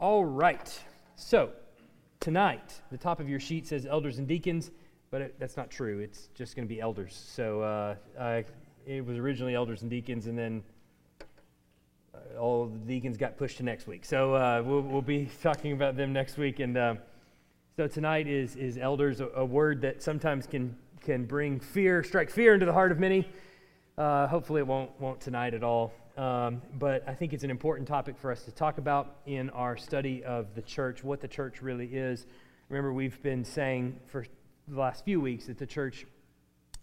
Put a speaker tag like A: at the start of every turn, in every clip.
A: All right. So, tonight, the top of your sheet says elders and deacons, but it, that's not true. It's just going to be elders. So, uh, I, it was originally elders and deacons, and then uh, all the deacons got pushed to next week. So, uh, we'll, we'll, be talking about them next week. And uh, so, tonight is, is elders, a, a, word that sometimes can, can bring fear, strike fear into the heart of many. Uh, hopefully, it won't, won't tonight at all. Um, but I think it's an important topic for us to talk about in our study of the church, what the church really is. Remember, we've been saying for the last few weeks that the church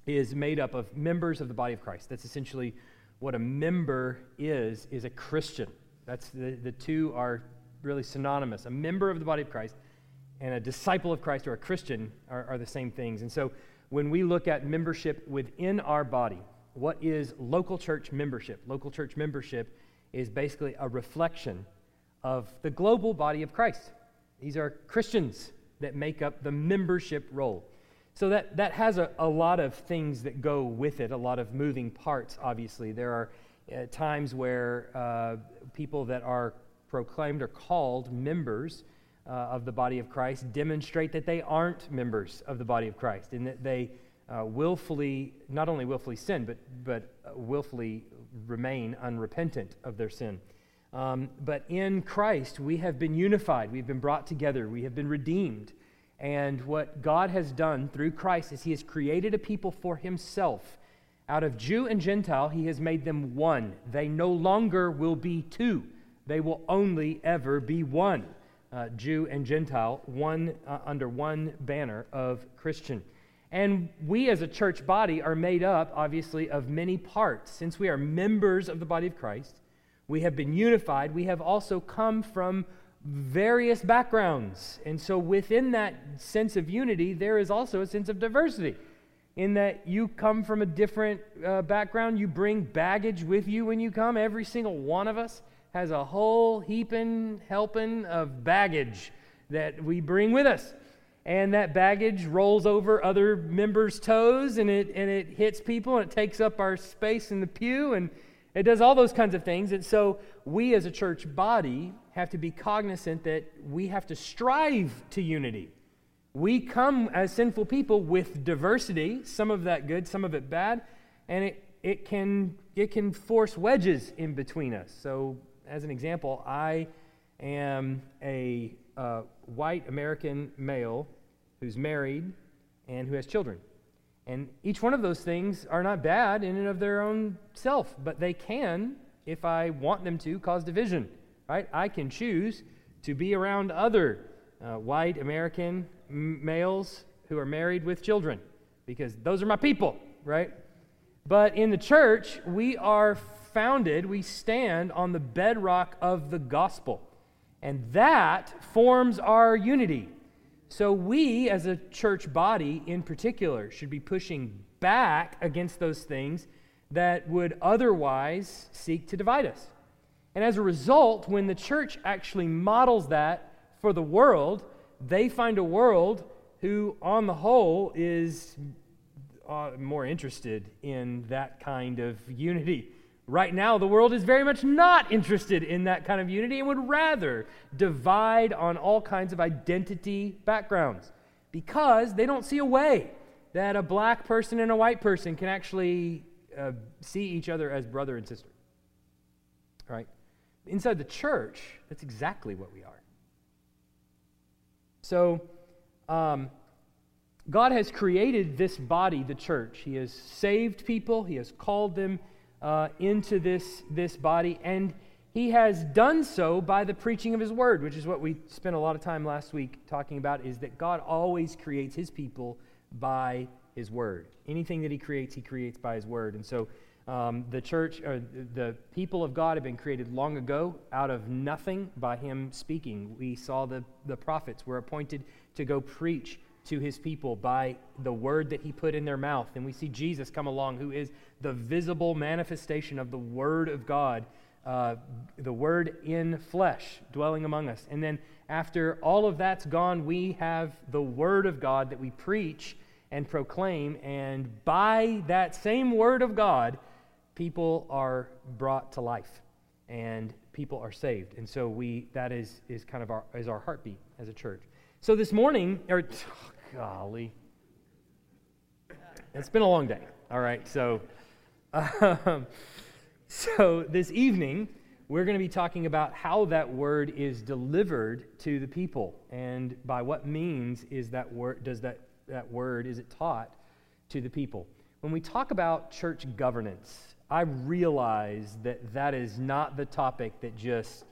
A: is made up of members of the body of Christ. That's essentially what a member is, is a Christian. That's the, the two are really synonymous. A member of the body of Christ and a disciple of Christ or a Christian are, are the same things. And so when we look at membership within our body, what is local church membership? Local church membership is basically a reflection of the global body of Christ. These are Christians that make up the membership roll. So that, that has a, a lot of things that go with it, a lot of moving parts, obviously. There are uh, times where uh, people that are proclaimed or called members uh, of the body of Christ demonstrate that they aren't members of the body of Christ and that they uh, willfully, not only willfully sin, but, but uh, willfully remain unrepentant of their sin. Um, but in Christ, we have been unified. We've been brought together. We have been redeemed. And what God has done through Christ is He has created a people for Himself. Out of Jew and Gentile, He has made them one. They no longer will be two, they will only ever be one. Uh, Jew and Gentile, one uh, under one banner of Christian. And we as a church body are made up, obviously, of many parts. Since we are members of the body of Christ, we have been unified. We have also come from various backgrounds. And so within that sense of unity, there is also a sense of diversity. In that you come from a different uh, background, you bring baggage with you when you come. Every single one of us has a whole heaping, helping of baggage that we bring with us and that baggage rolls over other members' toes and it, and it hits people and it takes up our space in the pew and it does all those kinds of things. And so we as a church body have to be cognizant that we have to strive to unity. We come as sinful people with diversity, some of that good, some of it bad, and it, it, can, it can force wedges in between us. So, as an example, I am a uh, white American male who's married and who has children. And each one of those things are not bad in and of their own self, but they can, if I want them to, cause division. Right? I can choose to be around other uh, white American m- males who are married with children because those are my people, right? But in the church, we are founded, we stand on the bedrock of the gospel. And that forms our unity. So, we as a church body in particular should be pushing back against those things that would otherwise seek to divide us. And as a result, when the church actually models that for the world, they find a world who, on the whole, is uh, more interested in that kind of unity. Right now, the world is very much not interested in that kind of unity and would rather divide on all kinds of identity backgrounds because they don't see a way that a black person and a white person can actually uh, see each other as brother and sister. Right? Inside the church, that's exactly what we are. So, um, God has created this body, the church. He has saved people, He has called them uh, into this, this body, and he has done so by the preaching of his word, which is what we spent a lot of time last week talking about, is that God always creates his people by his word. Anything that he creates, he creates by his word. And so um, the church, or the people of God have been created long ago out of nothing by him speaking. We saw the, the prophets were appointed to go preach to his people by the word that he put in their mouth. And we see Jesus come along, who is the visible manifestation of the word of God, uh, the word in flesh dwelling among us. And then after all of that's gone, we have the word of God that we preach and proclaim. And by that same word of God, people are brought to life. And people are saved. And so we that is is kind of our is our heartbeat as a church. So this morning, or oh, golly, it's been a long day. All right, so um, so this evening we're going to be talking about how that word is delivered to the people, and by what means is that word does that that word is it taught to the people. When we talk about church governance, I realize that that is not the topic that just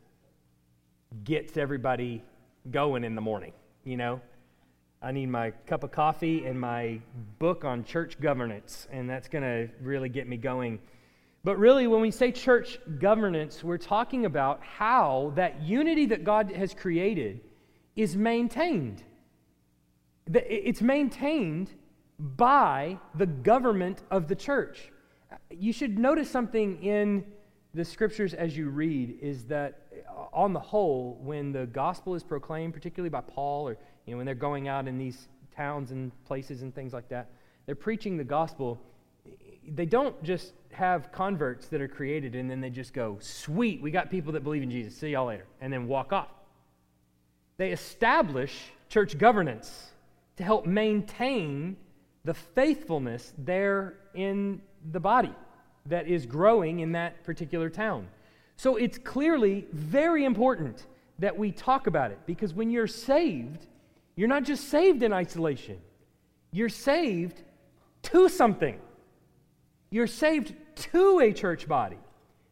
A: gets everybody going in the morning, you know? I need my cup of coffee and my book on church governance, and that's going to really get me going. But really, when we say church governance, we're talking about how that unity that God has created is maintained. It's maintained by the government of the church you should notice something in the scriptures as you read is that on the whole when the gospel is proclaimed particularly by paul or you know when they're going out in these towns and places and things like that they're preaching the gospel they don't just have converts that are created and then they just go sweet we got people that believe in jesus see y'all later and then walk off they establish church governance to help maintain the faithfulness there in the body that is growing in that particular town. So it's clearly very important that we talk about it because when you're saved, you're not just saved in isolation, you're saved to something. You're saved to a church body.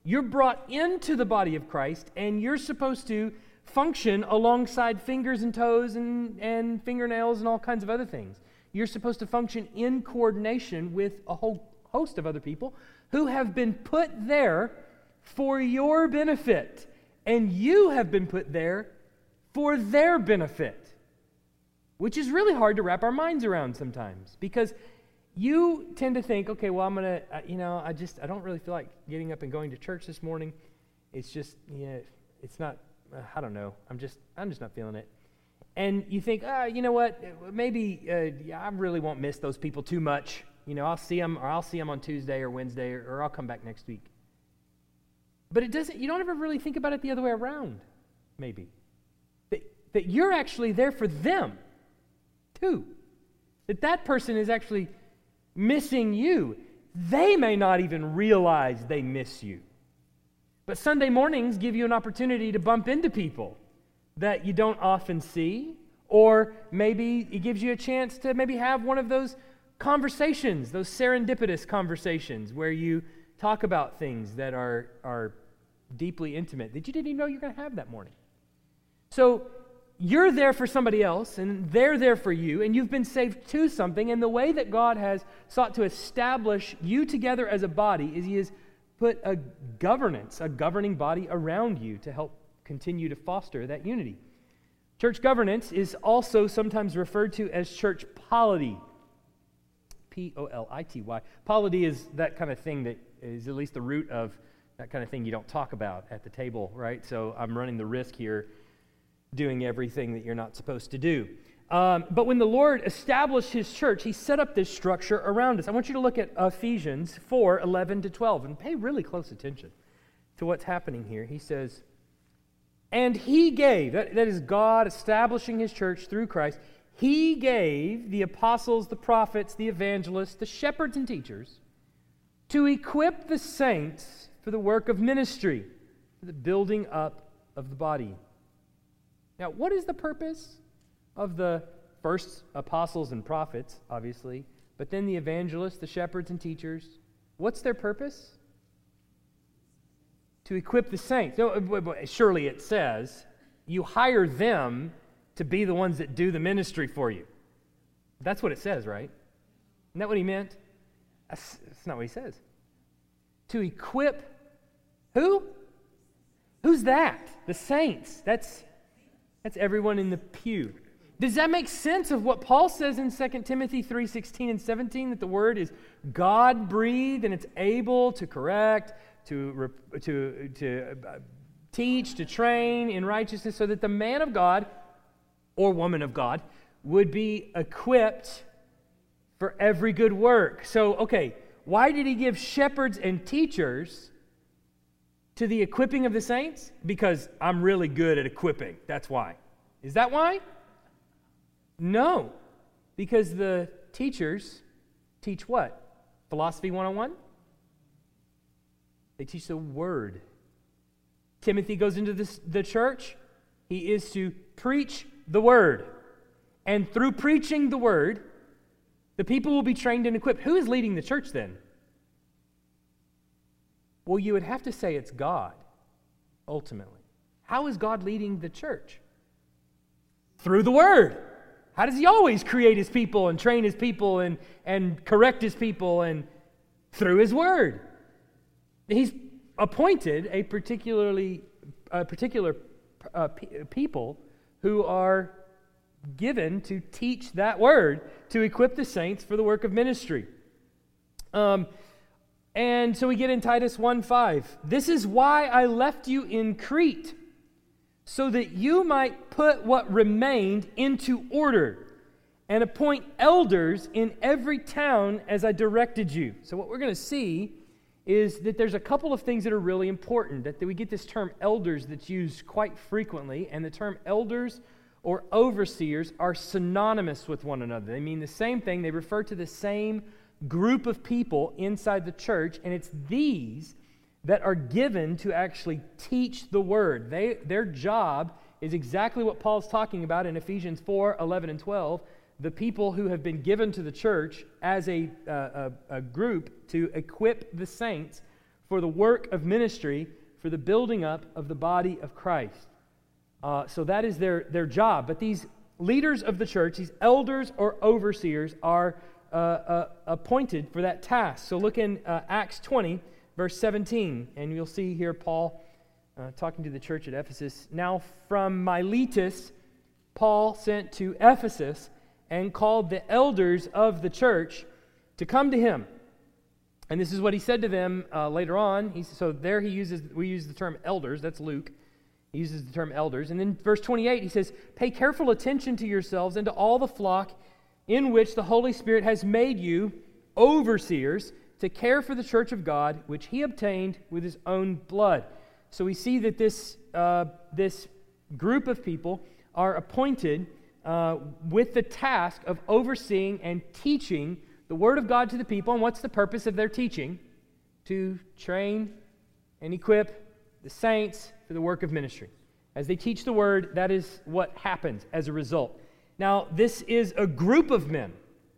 A: You're brought into the body of Christ, and you're supposed to function alongside fingers and toes and, and fingernails and all kinds of other things. You're supposed to function in coordination with a whole host of other people who have been put there for your benefit, and you have been put there for their benefit, which is really hard to wrap our minds around sometimes because you tend to think, okay, well, I'm going to, uh, you know, I just, I don't really feel like getting up and going to church this morning. It's just, you know, it's not, uh, I don't know. I'm just, I'm just not feeling it. And you think, ah, you know what? Maybe uh, I really won't miss those people too much. You know, I'll see them, or I'll see them on Tuesday or Wednesday, or, or I'll come back next week. But it doesn't, you don't ever really think about it the other way around, maybe. That, that you're actually there for them, too. That that person is actually missing you. They may not even realize they miss you. But Sunday mornings give you an opportunity to bump into people that you don't often see, or maybe it gives you a chance to maybe have one of those conversations, those serendipitous conversations where you talk about things that are, are deeply intimate that you didn't even know you're going to have that morning. So you're there for somebody else, and they're there for you, and you've been saved to something. And the way that God has sought to establish you together as a body is He has put a governance, a governing body around you to help continue to foster that unity. Church governance is also sometimes referred to as church polity. P O L I T Y. Polity is that kind of thing that is at least the root of that kind of thing you don't talk about at the table, right? So I'm running the risk here doing everything that you're not supposed to do. Um, but when the Lord established his church, he set up this structure around us. I want you to look at Ephesians 4 11 to 12 and pay really close attention to what's happening here. He says, And he gave, that, that is God establishing his church through Christ. He gave the apostles, the prophets, the evangelists, the shepherds, and teachers to equip the saints for the work of ministry, for the building up of the body. Now, what is the purpose of the first apostles and prophets, obviously, but then the evangelists, the shepherds, and teachers? What's their purpose? To equip the saints. No, uh, surely it says you hire them to be the ones that do the ministry for you. That's what it says, right? Isn't that what he meant? That's, that's not what he says. To equip who? Who's that? The saints. That's, that's everyone in the pew. Does that make sense of what Paul says in 2 Timothy 3:16 and 17 that the word is God breathed and it's able to correct, to to to uh, teach, to train in righteousness so that the man of God or woman of God would be equipped for every good work. So, okay, why did he give shepherds and teachers to the equipping of the saints? Because I'm really good at equipping. That's why. Is that why? No. Because the teachers teach what? Philosophy 101? They teach the word. Timothy goes into this, the church. He is to preach the word. And through preaching the word, the people will be trained and equipped. Who is leading the church then? Well, you would have to say it's God, ultimately. How is God leading the church? Through the Word. How does He always create His people and train His people and, and correct His people? And through His Word. He's appointed a particularly a particular uh, people who are given to teach that word to equip the saints for the work of ministry. Um, and so we get in Titus 1 5. This is why I left you in Crete, so that you might put what remained into order and appoint elders in every town as I directed you. So, what we're going to see is that there's a couple of things that are really important. That we get this term elders that's used quite frequently, and the term elders or overseers are synonymous with one another. They mean the same thing, they refer to the same group of people inside the church, and it's these that are given to actually teach the word. They, their job is exactly what Paul's talking about in Ephesians 4 11 and 12 the people who have been given to the church as a, uh, a, a, group to equip the saints for the work of ministry, for the building up of the body of Christ. Uh, so that is their, their job. But these leaders of the church, these elders or overseers, are uh, uh appointed for that task. So look in uh, Acts 20, verse 17, and you'll see here Paul uh, talking to the church at Ephesus. Now, from Miletus, Paul sent to Ephesus and called the elders of the church to come to him. And this is what he said to them uh, later on. He, so there he uses, we use the term elders, that's Luke. He uses the term elders. And then verse 28, he says, Pay careful attention to yourselves and to all the flock in which the Holy Spirit has made you overseers to care for the church of God, which he obtained with his own blood. So we see that this, uh, this group of people are appointed uh, with the task of overseeing and teaching the Word of God to the people. And what's the purpose of their teaching? To train and equip the saints for the work of ministry. As they teach the Word, that is what happens as a result. Now, this is a group of men.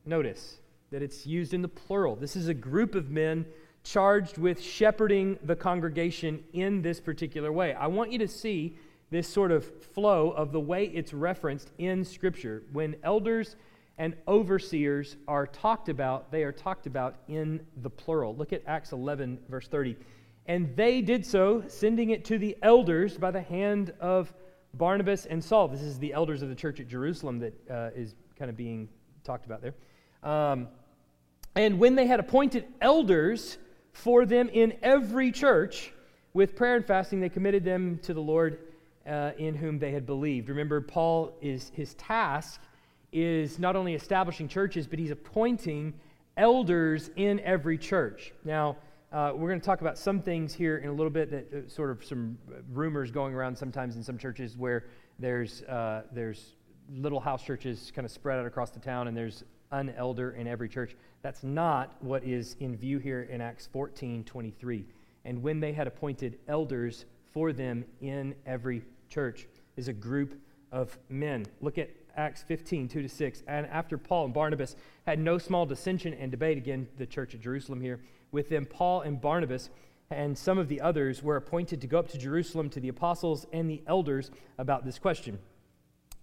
A: Notice that it's used in the plural. This is a group of men charged with shepherding the congregation in this particular way. I want you to see this sort of flow of the way it's referenced in Scripture. When elders and overseers are talked about, they are talked about in the plural. Look at Acts 11, verse 30. And they did so, sending it to the elders by the hand of Barnabas and Saul. This is the elders of the church at Jerusalem that uh, is kind of being talked about there. Um, and when they had appointed elders for them in every church, with prayer and fasting, they committed them to the Lord uh, in whom they had believed. Remember, Paul is his task is not only establishing churches, but he's appointing elders in every church. Now, uh, we're going to talk about some things here in a little bit that uh, sort of some rumors going around sometimes in some churches where there's uh, there's little house churches kind of spread out across the town and there's an elder in every church. That's not what is in view here in Acts 14 23. And when they had appointed elders for them in every church is a group of men. Look at Acts 15, 2 to 6. And after Paul and Barnabas had no small dissension and debate, again, the church at Jerusalem here, with them, Paul and Barnabas and some of the others were appointed to go up to Jerusalem to the apostles and the elders about this question.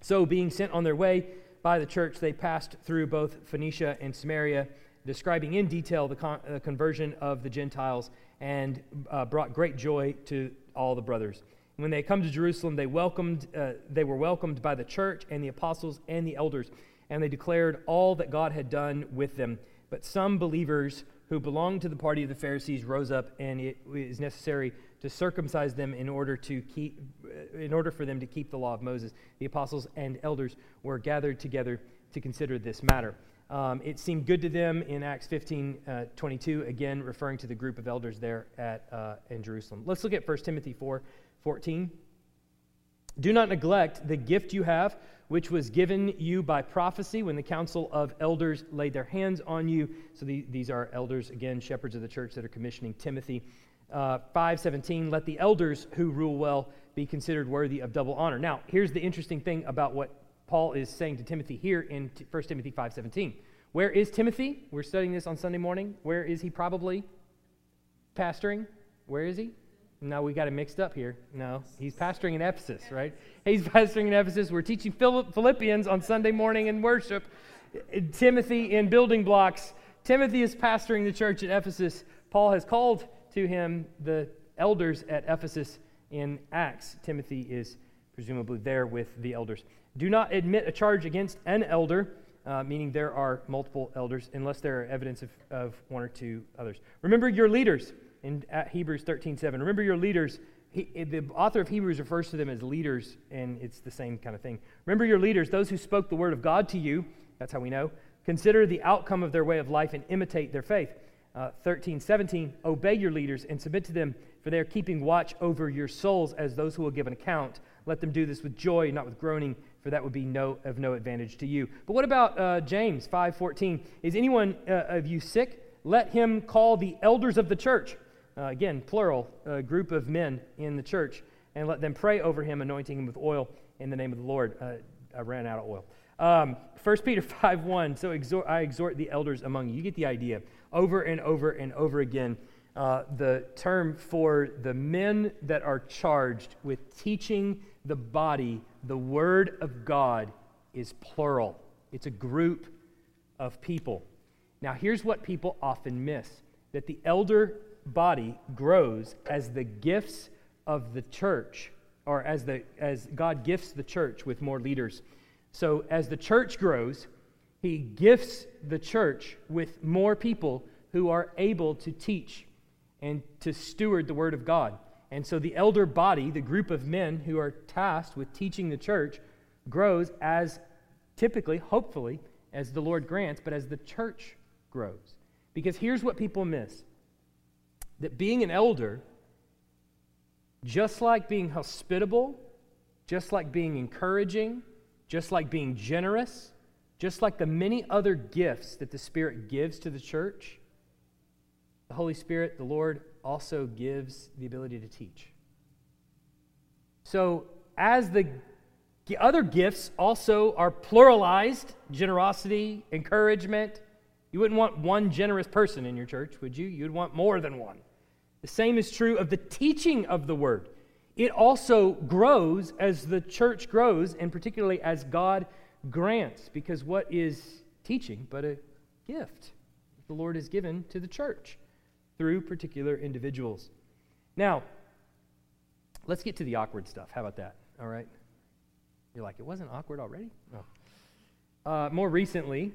A: So, being sent on their way by the church, they passed through both Phoenicia and Samaria, describing in detail the con- uh, conversion of the Gentiles, and uh, brought great joy to all the brothers. When they come to Jerusalem, they welcomed uh, they were welcomed by the church and the apostles and the elders, and they declared all that God had done with them. But some believers who belonged to the party of the Pharisees rose up, and it was necessary to circumcise them in order to keep uh, in order for them to keep the law of Moses. The apostles and elders were gathered together to consider this matter. Um, it seemed good to them in Acts 15 uh, 22, again, referring to the group of elders there at, uh, in Jerusalem. Let's look at 1 Timothy 4 14. Do not neglect the gift you have, which was given you by prophecy when the council of elders laid their hands on you. So the, these are elders, again, shepherds of the church that are commissioning Timothy. Uh, 517, let the elders who rule well be considered worthy of double honor. Now, here's the interesting thing about what Paul is saying to Timothy here in 1 Timothy 5:17. Where is Timothy? We're studying this on Sunday morning. Where is he probably pastoring? Where is he? No, we got it mixed up here. No, he's pastoring in Ephesus, right? He's pastoring in Ephesus. We're teaching Philippians on Sunday morning in worship. Timothy in building blocks. Timothy is pastoring the church at Ephesus. Paul has called to him the elders at Ephesus in Acts. Timothy is presumably there with the elders. Do not admit a charge against an elder, uh, meaning there are multiple elders, unless there are evidence of, of one or two others. Remember your leaders in Hebrews 13 7. Remember your leaders. He, the author of Hebrews refers to them as leaders, and it's the same kind of thing. Remember your leaders, those who spoke the word of God to you. That's how we know. Consider the outcome of their way of life and imitate their faith. Uh, 13, 17, obey your leaders and submit to them, for they are keeping watch over your souls as those who will give an account. Let them do this with joy, not with groaning, for that would be no, of no advantage to you. But what about uh, James 5:14? Is anyone uh, of you sick? Let him call the elders of the church. Uh, again, plural, group of men in the church, and let them pray over him, anointing him with oil in the name of the Lord. Uh, I ran out of oil. Um, 1 Peter 5:1. So exhort, I exhort the elders among you. You get the idea. Over and over and over again. Uh, the term for the men that are charged with teaching the body, the Word of God, is plural. It's a group of people. Now, here's what people often miss that the elder body grows as the gifts of the church, or as, the, as God gifts the church with more leaders. So, as the church grows, He gifts the church with more people who are able to teach and to steward the Word of God. And so the elder body, the group of men who are tasked with teaching the church, grows as typically, hopefully, as the Lord grants, but as the church grows. Because here's what people miss that being an elder, just like being hospitable, just like being encouraging, just like being generous, just like the many other gifts that the Spirit gives to the church, the Holy Spirit, the Lord, also gives the ability to teach. So, as the other gifts also are pluralized generosity, encouragement. You wouldn't want one generous person in your church, would you? You'd want more than one. The same is true of the teaching of the word. It also grows as the church grows, and particularly as God grants, because what is teaching but a gift the Lord has given to the church? through particular individuals. Now, let's get to the awkward stuff. How about that? All right? You're like, it wasn't awkward already? Oh. Uh, more recently,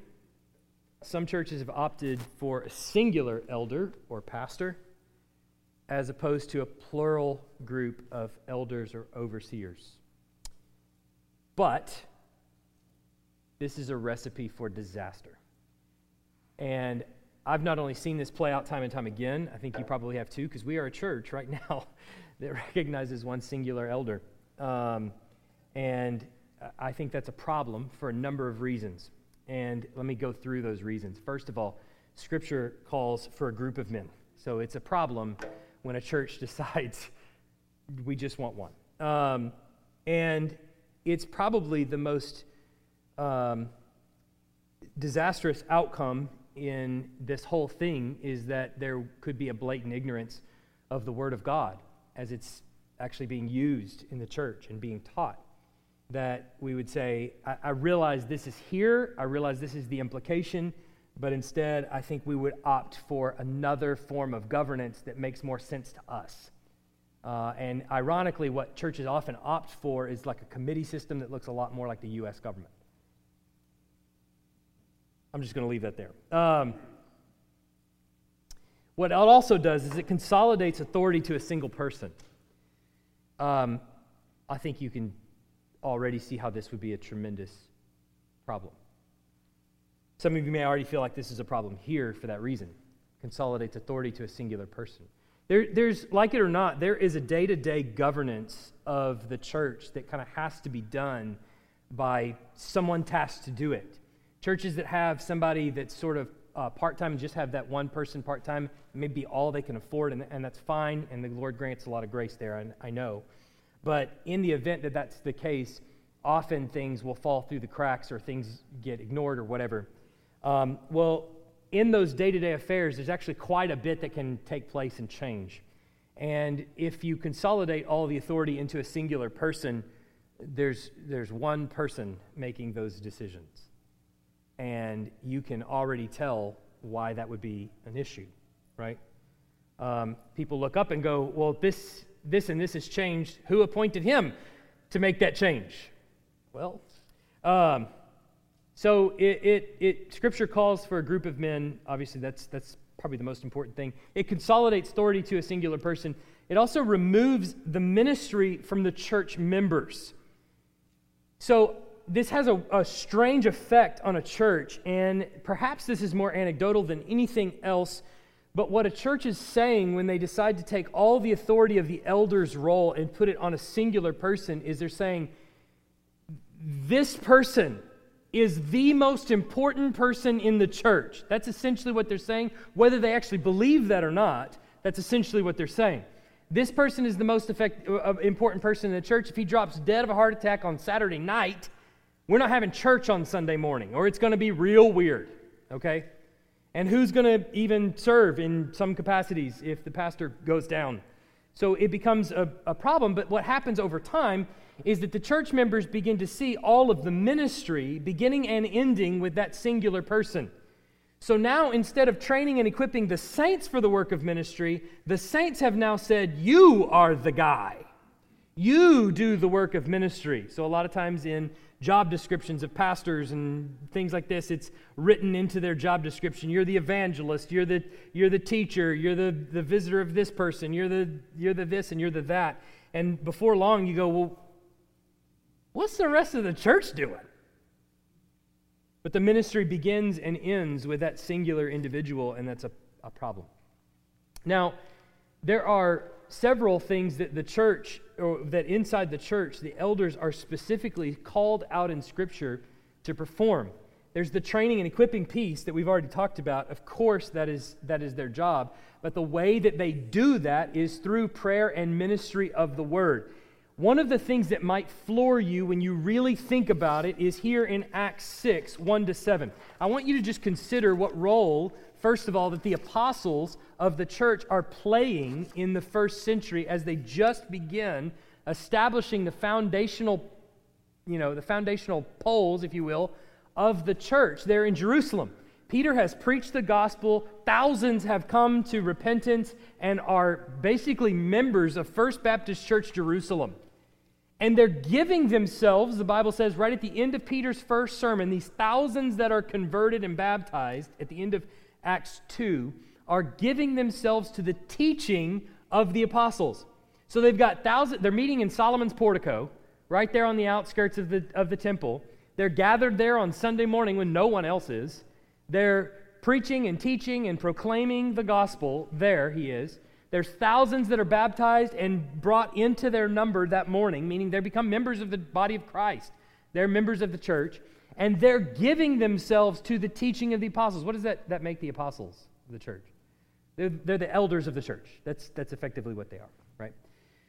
A: some churches have opted for a singular elder or pastor as opposed to a plural group of elders or overseers. But this is a recipe for disaster. And I've not only seen this play out time and time again, I think you probably have too, because we are a church right now that recognizes one singular elder. Um, and I think that's a problem for a number of reasons. And let me go through those reasons. First of all, Scripture calls for a group of men. So it's a problem when a church decides we just want one. Um, and it's probably the most um, disastrous outcome in this whole thing is that there could be a blatant ignorance of the Word of God as it's actually being used in the church and being taught. That we would say, I, I realize this is here, I realize this is the implication, but instead, I think we would opt for another form of governance that makes more sense to us. Uh, and ironically, what churches often opt for is like a committee system that looks a lot more like the U.S. government. I'm just going to leave that there. Um, what it also does is it consolidates authority to a single person. Um, I think you can already see how this would be a tremendous problem. Some of you may already feel like this is a problem here for that reason. Consolidates authority to a singular person. There, there's, like it or not, there is a day to day governance of the church that kind of has to be done by someone tasked to do it. Churches that have somebody that's sort of uh, part time and just have that one person part time may be all they can afford, and, and that's fine, and the Lord grants a lot of grace there, I, I know. But in the event that that's the case, often things will fall through the cracks or things get ignored or whatever. Um, well, in those day to day affairs, there's actually quite a bit that can take place and change. And if you consolidate all the authority into a singular person, there's, there's one person making those decisions. And you can already tell why that would be an issue, right? Um, people look up and go, well, this, this and this has changed. Who appointed him to make that change? Well, um, so it, it, it, Scripture calls for a group of men. Obviously, that's, that's probably the most important thing. It consolidates authority to a singular person. It also removes the ministry from the church members. So this has a, a strange effect on a church, and perhaps this is more anecdotal than anything else. But what a church is saying when they decide to take all the authority of the elder's role and put it on a singular person is they're saying, This person is the most important person in the church. That's essentially what they're saying. Whether they actually believe that or not, that's essentially what they're saying. This person is the most effect, uh, important person in the church. If he drops dead of a heart attack on Saturday night, we're not having church on Sunday morning, or it's going to be real weird, okay? And who's going to even serve in some capacities if the pastor goes down? So it becomes a, a problem, but what happens over time is that the church members begin to see all of the ministry beginning and ending with that singular person. So now, instead of training and equipping the saints for the work of ministry, the saints have now said, You are the guy. You do the work of ministry. So, a lot of times in job descriptions of pastors and things like this, it's written into their job description. You're the evangelist, you're the, you're the teacher, you're the, the visitor of this person, you're the, you're the this, and you're the that. And before long, you go, Well, What's the rest of the church doing? But the ministry begins and ends with that singular individual, and that's a, a problem. Now, there are several things that the church, or that inside the church, the elders are specifically called out in Scripture to perform. There's the training and equipping piece that we've already talked about. Of course, that is, that is their job. But the way that they do that is through prayer and ministry of the word. One of the things that might floor you when you really think about it is here in Acts 6 1 to 7. I want you to just consider what role, first of all, that the apostles of the church are playing in the first century as they just begin establishing the foundational, you know, the foundational poles, if you will, of the church there in Jerusalem. Peter has preached the gospel. Thousands have come to repentance and are basically members of First Baptist Church Jerusalem. And they're giving themselves, the Bible says, right at the end of Peter's first sermon, these thousands that are converted and baptized at the end of Acts 2 are giving themselves to the teaching of the apostles. So they've got thousands, they're meeting in Solomon's portico, right there on the outskirts of the, of the temple. They're gathered there on Sunday morning when no one else is. They're preaching and teaching and proclaiming the gospel. There he is. There's thousands that are baptized and brought into their number that morning, meaning they become members of the body of Christ. They're members of the church, and they're giving themselves to the teaching of the apostles. What does that, that make the apostles of the church? They're, they're the elders of the church. That's, that's effectively what they are, right?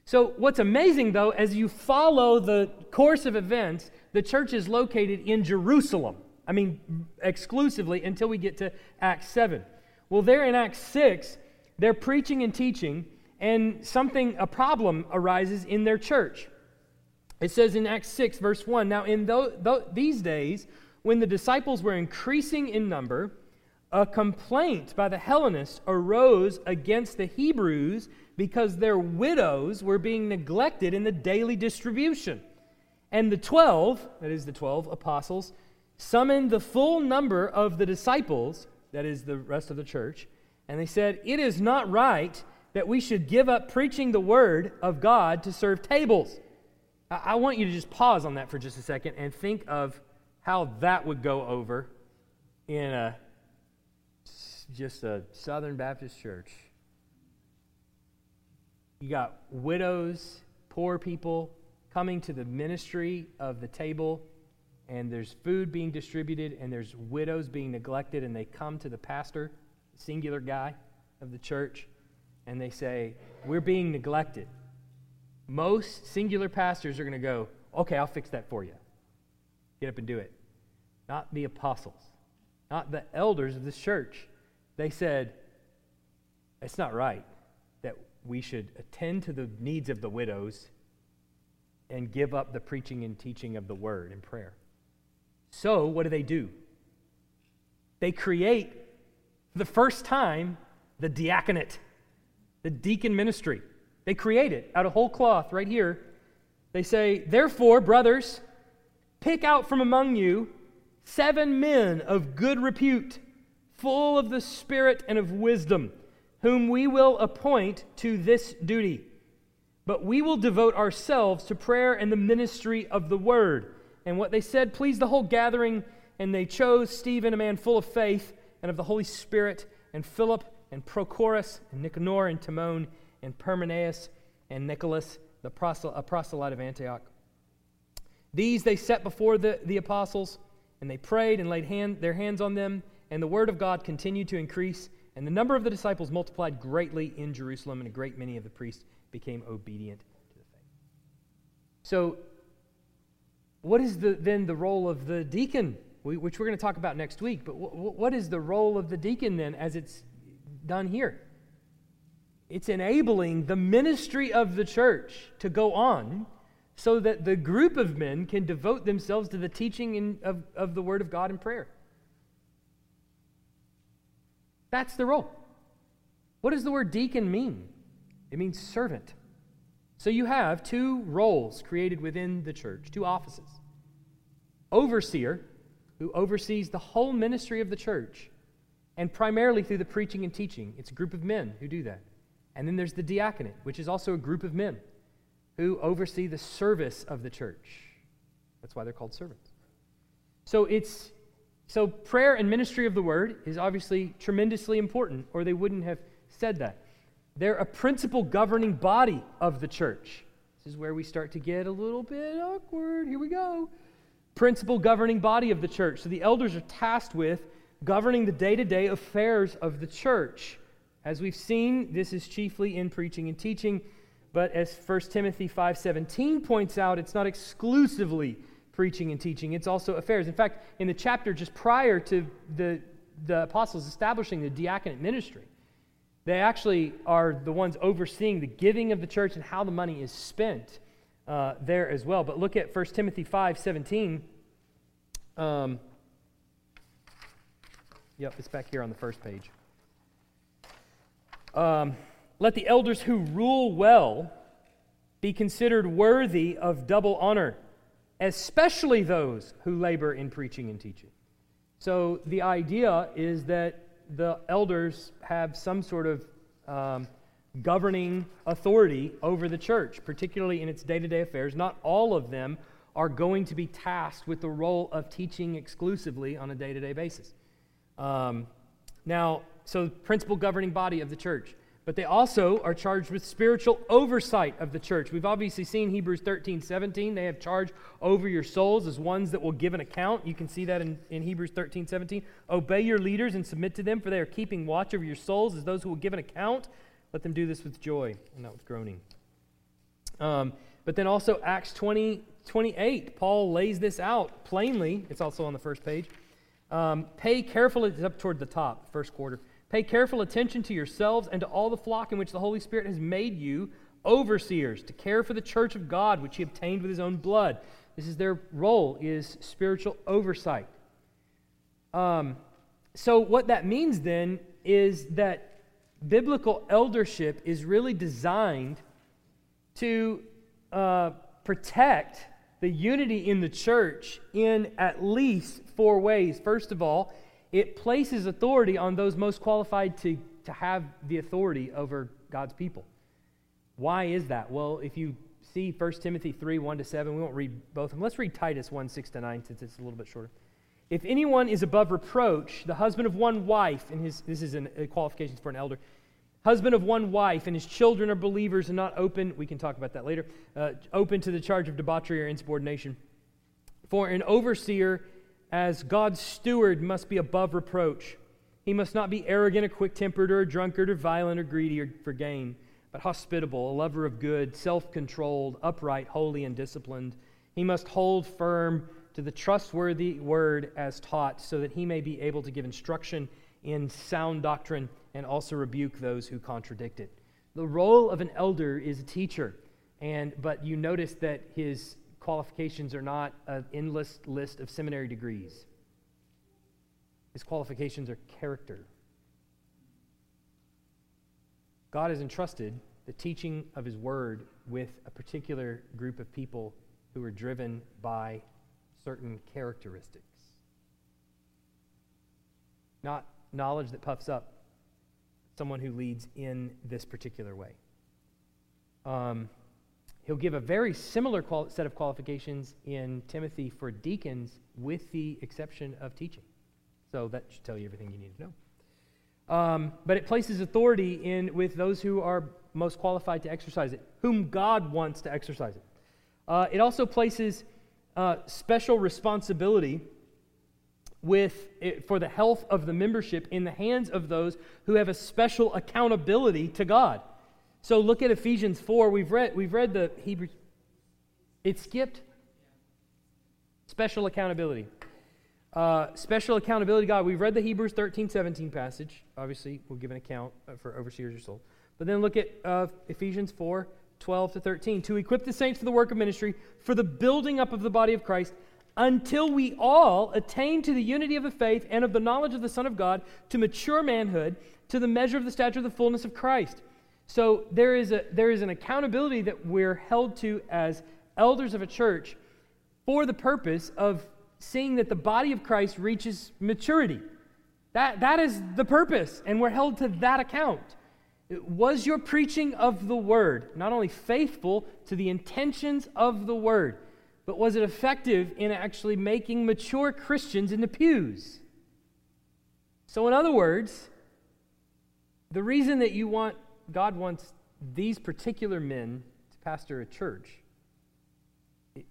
A: So, what's amazing though, as you follow the course of events, the church is located in Jerusalem. I mean, exclusively until we get to Acts 7. Well, there in Acts 6, they're preaching and teaching, and something, a problem arises in their church. It says in Acts 6, verse 1 Now, in th- th- these days, when the disciples were increasing in number, a complaint by the Hellenists arose against the Hebrews because their widows were being neglected in the daily distribution. And the twelve, that is the twelve apostles, summoned the full number of the disciples, that is the rest of the church, and they said, It is not right that we should give up preaching the word of God to serve tables. I, I want you to just pause on that for just a second and think of how that would go over in a just a Southern Baptist church. You got widows, poor people coming to the ministry of the table, and there's food being distributed, and there's widows being neglected, and they come to the pastor, singular guy of the church, and they say, We're being neglected. Most singular pastors are going to go, Okay, I'll fix that for you. Get up and do it. Not the apostles, not the elders of this church. They said, It's not right that we should attend to the needs of the widows and give up the preaching and teaching of the word and prayer. So, what do they do? They create, the first time, the diaconate, the deacon ministry. They create it out of whole cloth right here. They say, Therefore, brothers, pick out from among you seven men of good repute, full of the Spirit and of wisdom whom we will appoint to this duty. But we will devote ourselves to prayer and the ministry of the word. And what they said pleased the whole gathering, and they chose Stephen, a man full of faith and of the Holy Spirit, and Philip, and Prochorus, and Nicanor, and Timon, and Parmenas, and Nicholas, the proselyte of Antioch. These they set before the, the apostles, and they prayed and laid hand, their hands on them, and the word of God continued to increase and the number of the disciples multiplied greatly in Jerusalem, and a great many of the priests became obedient to the faith. So, what is the, then the role of the deacon, which we're going to talk about next week? But what is the role of the deacon then as it's done here? It's enabling the ministry of the church to go on so that the group of men can devote themselves to the teaching in, of, of the Word of God and prayer. That's the role. What does the word deacon mean? It means servant. So you have two roles created within the church, two offices. Overseer, who oversees the whole ministry of the church, and primarily through the preaching and teaching. It's a group of men who do that. And then there's the diaconate, which is also a group of men who oversee the service of the church. That's why they're called servants. So it's so, prayer and ministry of the word is obviously tremendously important, or they wouldn't have said that. They're a principal governing body of the church. This is where we start to get a little bit awkward. Here we go. Principal governing body of the church. So, the elders are tasked with governing the day to day affairs of the church. As we've seen, this is chiefly in preaching and teaching, but as 1 Timothy 5:17 points out, it's not exclusively preaching and teaching, it's also affairs. In fact, in the chapter just prior to the, the apostles establishing the diaconate ministry, they actually are the ones overseeing the giving of the church and how the money is spent uh, there as well. But look at 1 Timothy 5 17. Um, yep, it's back here on the first page. Um, Let the elders who rule well be considered worthy of double honor especially those who labor in preaching and teaching. So the idea is that the elders have some sort of um, governing authority over the church, particularly in its day to day affairs. Not all of them are going to be tasked with the role of teaching exclusively on a day to day basis. Um, now, so principal governing body of the church but they also are charged with spiritual oversight of the church. We've obviously seen Hebrews 13, 17. They have charge over your souls as ones that will give an account. You can see that in, in Hebrews 13, 17. Obey your leaders and submit to them, for they are keeping watch over your souls as those who will give an account. Let them do this with joy and not with groaning. Um, but then also Acts 20, 28, Paul lays this out plainly. It's also on the first page. Um, pay carefully, it's up toward the top, first quarter. Pay careful attention to yourselves and to all the flock in which the Holy Spirit has made you overseers to care for the church of God which he obtained with his own blood. This is their role is spiritual oversight. Um, so what that means then is that biblical eldership is really designed to uh, protect the unity in the church in at least four ways. First of all, it places authority on those most qualified to, to have the authority over God's people. Why is that? Well, if you see 1 Timothy 3 1 to 7, we won't read both of them. Let's read Titus 1 6 to 9 since it's a little bit shorter. If anyone is above reproach, the husband of one wife, and his, this is a qualifications for an elder, husband of one wife, and his children are believers and not open, we can talk about that later, uh, open to the charge of debauchery or insubordination. For an overseer, as God's steward, must be above reproach. He must not be arrogant or quick tempered or a drunkard or violent or greedy or for gain, but hospitable, a lover of good, self controlled, upright, holy, and disciplined. He must hold firm to the trustworthy word as taught, so that he may be able to give instruction in sound doctrine and also rebuke those who contradict it. The role of an elder is a teacher, and but you notice that his qualifications are not an endless list of seminary degrees. His qualifications are character. God has entrusted the teaching of his word with a particular group of people who are driven by certain characteristics. Not knowledge that puffs up, someone who leads in this particular way. Um, he'll give a very similar quali- set of qualifications in Timothy for deacons, with the exception of teaching. So that should tell you everything you need to know. Um, but it places authority in with those who are most qualified to exercise it, whom God wants to exercise it. Uh, it also places uh, special responsibility with it, for the health of the membership in the hands of those who have a special accountability to God. So look at Ephesians 4. We've read, we've read the Hebrew. It skipped. Special accountability. Uh, special accountability God. We've read the Hebrews 13, 17 passage. Obviously, we'll give an account uh, for overseers or soul. But then look at uh, Ephesians 4, 12 to 13. To equip the saints for the work of ministry, for the building up of the body of Christ, until we all attain to the unity of the faith and of the knowledge of the Son of God, to mature manhood, to the measure of the stature of the fullness of Christ. So there is, a, there is an accountability that we're held to as elders of a church for the purpose of seeing that the body of Christ reaches maturity. That, that is the purpose, and we're held to that account. Was your preaching of the word not only faithful to the intentions of the word, but was it effective in actually making mature Christians in the pews? So, in other words, the reason that you want, God wants these particular men to pastor a church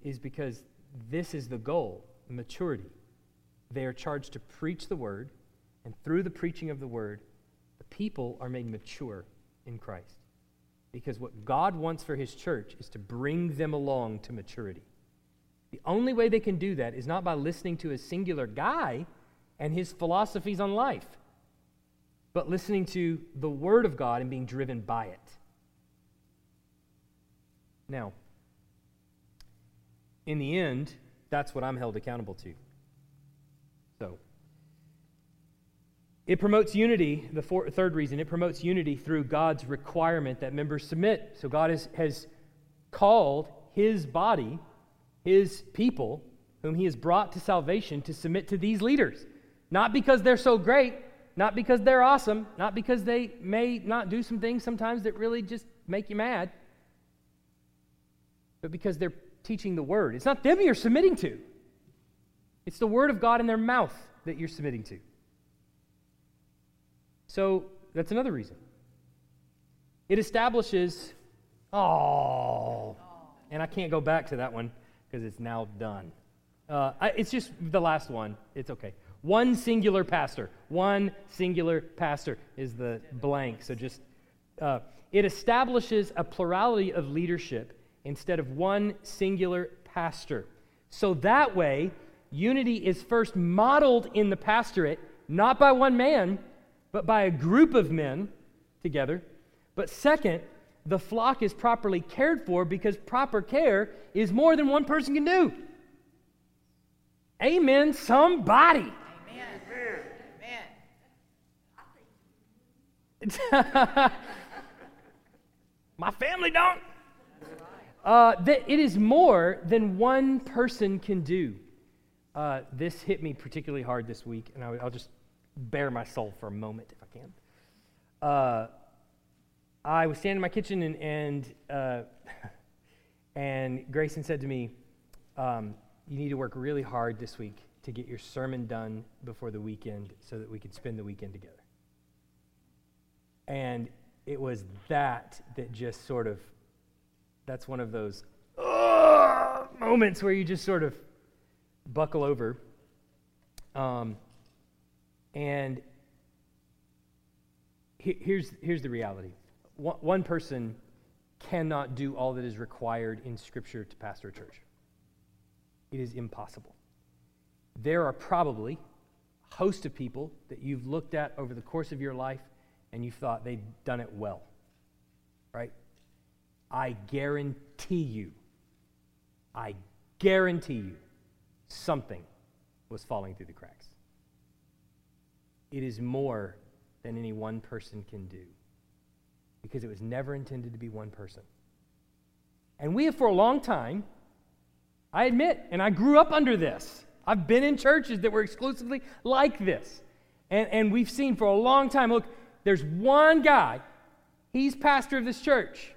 A: is because this is the goal maturity. They are charged to preach the word, and through the preaching of the word, the people are made mature in Christ. Because what God wants for his church is to bring them along to maturity. The only way they can do that is not by listening to a singular guy and his philosophies on life, but listening to the Word of God and being driven by it. Now, in the end, that's what I'm held accountable to. So, it promotes unity, the four, third reason, it promotes unity through God's requirement that members submit. So, God has, has called his body, his people, whom he has brought to salvation, to submit to these leaders. Not because they're so great, not because they're awesome, not because they may not do some things sometimes that really just make you mad, but because they're teaching the word. It's not them you're submitting to, it's the word of God in their mouth that you're submitting to. So that's another reason. It establishes, oh, and I can't go back to that one because it's now done. Uh, I, it's just the last one. It's okay. One singular pastor. One singular pastor is the blank. So just, uh, it establishes a plurality of leadership instead of one singular pastor. So that way, unity is first modeled in the pastorate, not by one man, but by a group of men together. But second, the flock is properly cared for because proper care is more than one person can do. Amen, somebody. Amen. Amen. My family don't. Uh, that it is more than one person can do. Uh, this hit me particularly hard this week, and I, will just bare my soul for a moment if I can. Uh, I was standing in my kitchen, and and, uh, and Grayson said to me, um, "You need to work really hard this week. to get your sermon done before the weekend so that we could spend the weekend together. And it was that that just sort of, that's one of those moments where you just sort of buckle over. Um, and he, here's, here's the reality one, one person cannot do all that is required in Scripture to pastor a church. It is impossible. There are probably a host of people that you've looked at over the course of your life and you thought they'd done it well. Right? I guarantee you, I guarantee you, something was falling through the cracks. It is more than any one person can do because it was never intended to be one person. And we have, for a long time, I admit, and I grew up under this. I've been in churches that were exclusively like this. And, and we've seen for a long time look, there's one guy, he's pastor of this church.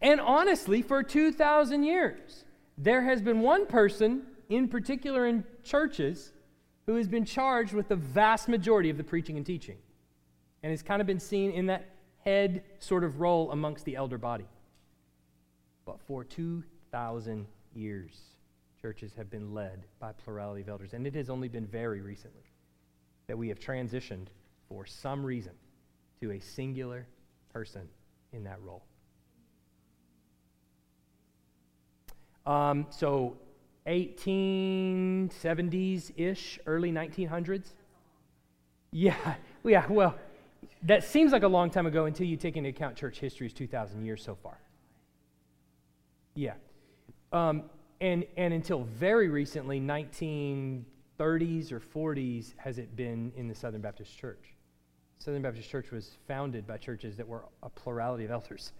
A: And honestly, for 2,000 years, there has been one person, in particular in churches, who has been charged with the vast majority of the preaching and teaching and has kind of been seen in that head sort of role amongst the elder body. But for 2,000 years, churches have been led by plurality of elders, and it has only been very recently that we have transitioned for some reason to a singular person in that role. Um, so 1870s ish, early 1900s. Yeah, yeah, well, that seems like a long time ago until you take into account church history is 2,000 years so far. Yeah. Um, and, and until very recently, 1930s or 40s, has it been in the Southern Baptist Church. Southern Baptist Church was founded by churches that were a plurality of elders.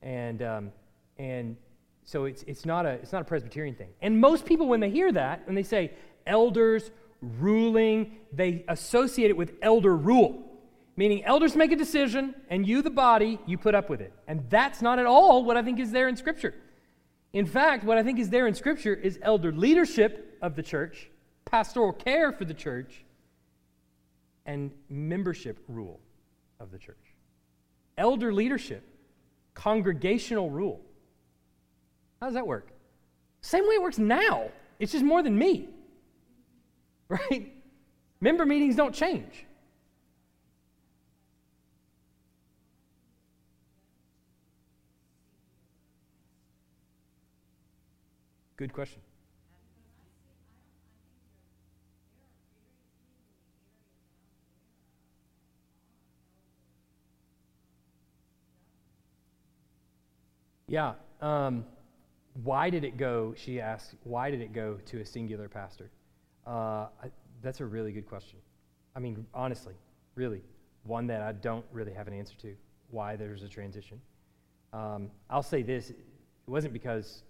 A: And, um, and so it's, it's, not a, it's not a Presbyterian thing. And most people, when they hear that, when they say elders ruling, they associate it with elder rule meaning elders make a decision and you, the body, you put up with it. And that's not at all what I think is there in Scripture. In fact, what I think is there in Scripture is elder leadership of the church, pastoral care for the church, and membership rule of the church. Elder leadership, congregational rule. How does that work? Same way it works now. It's just more than me. Right? Member meetings don't change. Good question. Yeah. Um, why did it go, she asked, why did it go to a singular pastor? Uh, I, that's a really good question. I mean, honestly, really, one that I don't really have an answer to why there's a transition. Um, I'll say this it wasn't because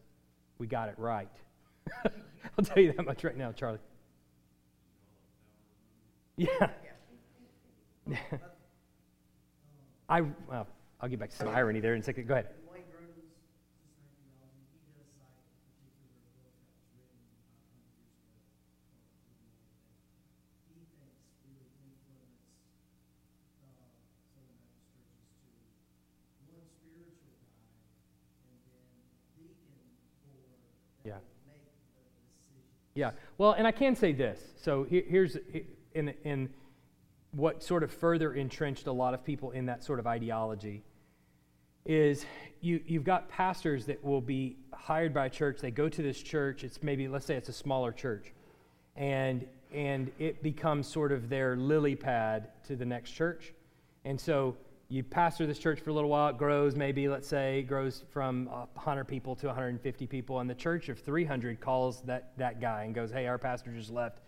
A: we got it right. I'll tell you that much right now, Charlie. Yeah. I, well, I'll get back to some irony there in a second. Go ahead. Yeah. Well, and I can say this. So here, here's in, in what sort of further entrenched a lot of people in that sort of ideology is you, you've got pastors that will be hired by a church. They go to this church. It's maybe, let's say it's a smaller church. And, and it becomes sort of their lily pad to the next church. And so you pastor this church for a little while, it grows maybe, let's say, grows from 100 people to 150 people, and the church of 300 calls that, that guy and goes, Hey, our pastor just left.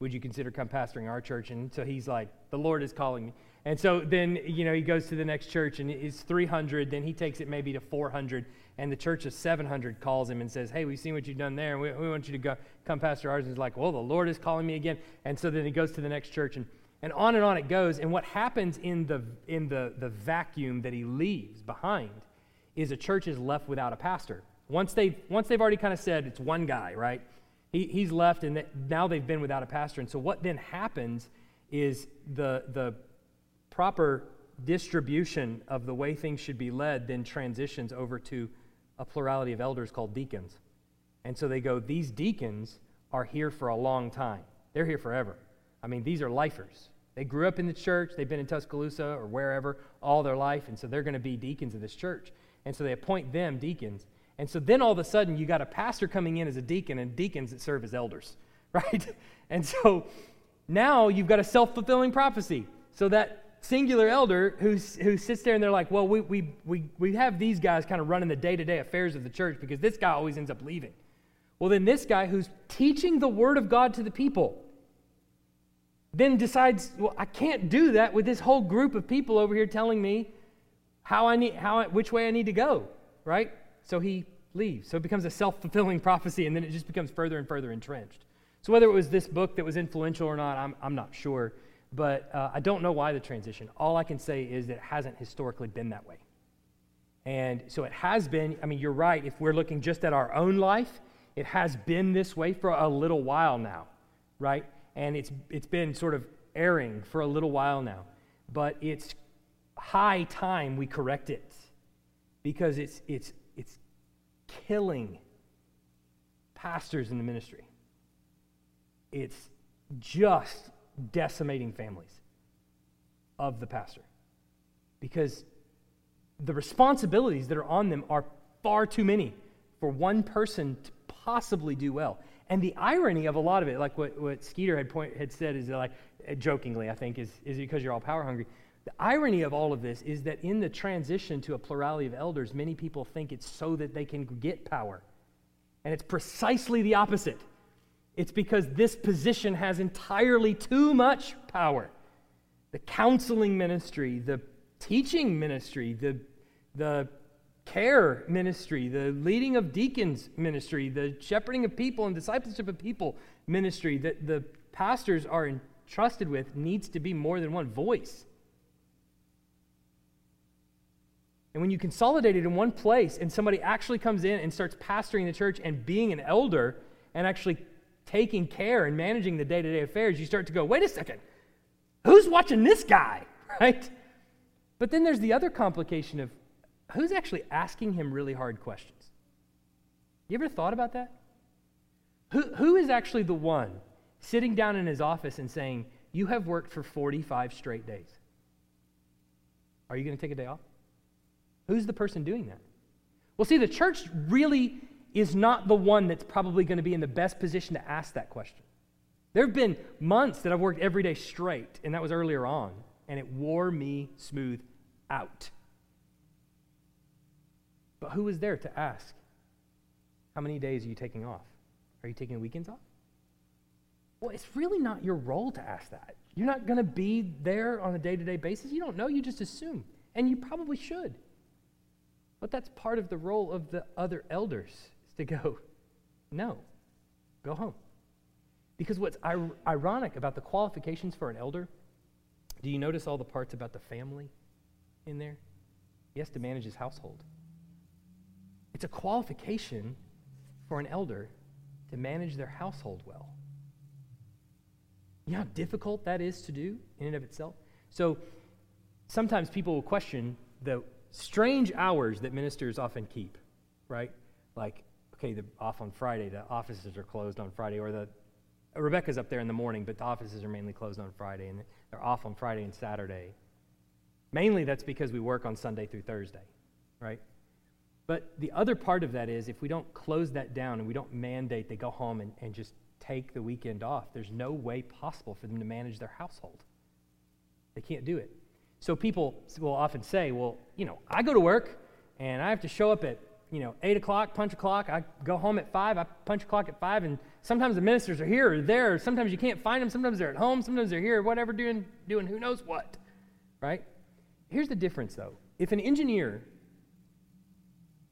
A: Would you consider come pastoring our church? And so he's like, The Lord is calling me. And so then, you know, he goes to the next church and it's 300. Then he takes it maybe to 400. And the church of 700 calls him and says, Hey, we've seen what you've done there. And we, we want you to go, come pastor ours. And he's like, Well, the Lord is calling me again. And so then he goes to the next church and and on and on it goes. And what happens in the, in the, the vacuum that he leaves behind is a church is left without a pastor. Once they've, once they've already kind of said it's one guy, right? He, he's left, and now they've been without a pastor. And so what then happens is the, the proper distribution of the way things should be led then transitions over to a plurality of elders called deacons. And so they go, these deacons are here for a long time. They're here forever. I mean, these are lifers. They grew up in the church, they've been in Tuscaloosa or wherever all their life, and so they're going to be deacons of this church. And so they appoint them deacons. And so then all of a sudden, you got a pastor coming in as a deacon and deacons that serve as elders, right? And so now you've got a self fulfilling prophecy. So that singular elder who, who sits there and they're like, well, we, we, we, we have these guys kind of running the day to day affairs of the church because this guy always ends up leaving. Well, then this guy who's teaching the word of God to the people then decides, well, I can't do that with this whole group of people over here telling me how I need, how, which way I need to go, right? So he leaves. So it becomes a self fulfilling prophecy, and then it just becomes further and further entrenched. So whether it was this book that was influential or not, I'm, I'm not sure. But uh, I don't know why the transition. All I can say is that it hasn't historically been that way. And so it has been, I mean, you're right. If we're looking just at our own life, it has been this way for a little while now, right? And it's, it's been sort of erring for a little while now. But it's high time we correct it because it's, it's, it's killing pastors in the ministry. It's just decimating families of the pastor because the responsibilities that are on them are far too many for one person to possibly do well. And the irony of a lot of it, like what, what Skeeter had, point, had said, is like, jokingly, I think, is, is because you're all power hungry. The irony of all of this is that in the transition to a plurality of elders, many people think it's so that they can get power. And it's precisely the opposite. It's because this position has entirely too much power. The counseling ministry, the teaching ministry, the, the care ministry, the leading of deacons ministry, the shepherding of people and discipleship of people ministry that the pastors are entrusted with needs to be more than one voice. And when you consolidate it in one place and somebody actually comes in and starts pastoring the church and being an elder and actually taking care and managing the day to day affairs, you start to go, wait a second, who's watching this guy? Right? But then there's the other complication of who's actually asking him really hard questions. You ever thought about that? Who, who is actually the one sitting down in his office and saying, You have worked for 45 straight days? Are you going to take a day off? Who's the person doing that? Well, see, the church really is not the one that's probably going to be in the best position to ask that question. There have been months that I've worked every day straight, and that was earlier on, and it wore me smooth out. But who was there to ask, How many days are you taking off? Are you taking weekends off? Well, it's really not your role to ask that. You're not going to be there on a day to day basis. You don't know, you just assume. And you probably should. But that's part of the role of the other elders is to go, no, go home. Because what's ir- ironic about the qualifications for an elder, do you notice all the parts about the family in there? He has to manage his household. It's a qualification for an elder to manage their household well. You know how difficult that is to do in and of itself? So sometimes people will question the strange hours that ministers often keep, right? Like, okay, they're off on Friday, the offices are closed on Friday, or the Rebecca's up there in the morning, but the offices are mainly closed on Friday, and they're off on Friday and Saturday. Mainly that's because we work on Sunday through Thursday, right? But the other part of that is if we don't close that down and we don't mandate they go home and, and just take the weekend off, there's no way possible for them to manage their household. They can't do it. So people will often say, well, you know, I go to work and I have to show up at you know, 8 o'clock, punch o'clock. I go home at 5. I punch o'clock at 5. And sometimes the ministers are here or there. Sometimes you can't find them. Sometimes they're at home. Sometimes they're here, whatever, doing, doing who knows what. Right? Here's the difference, though. If an engineer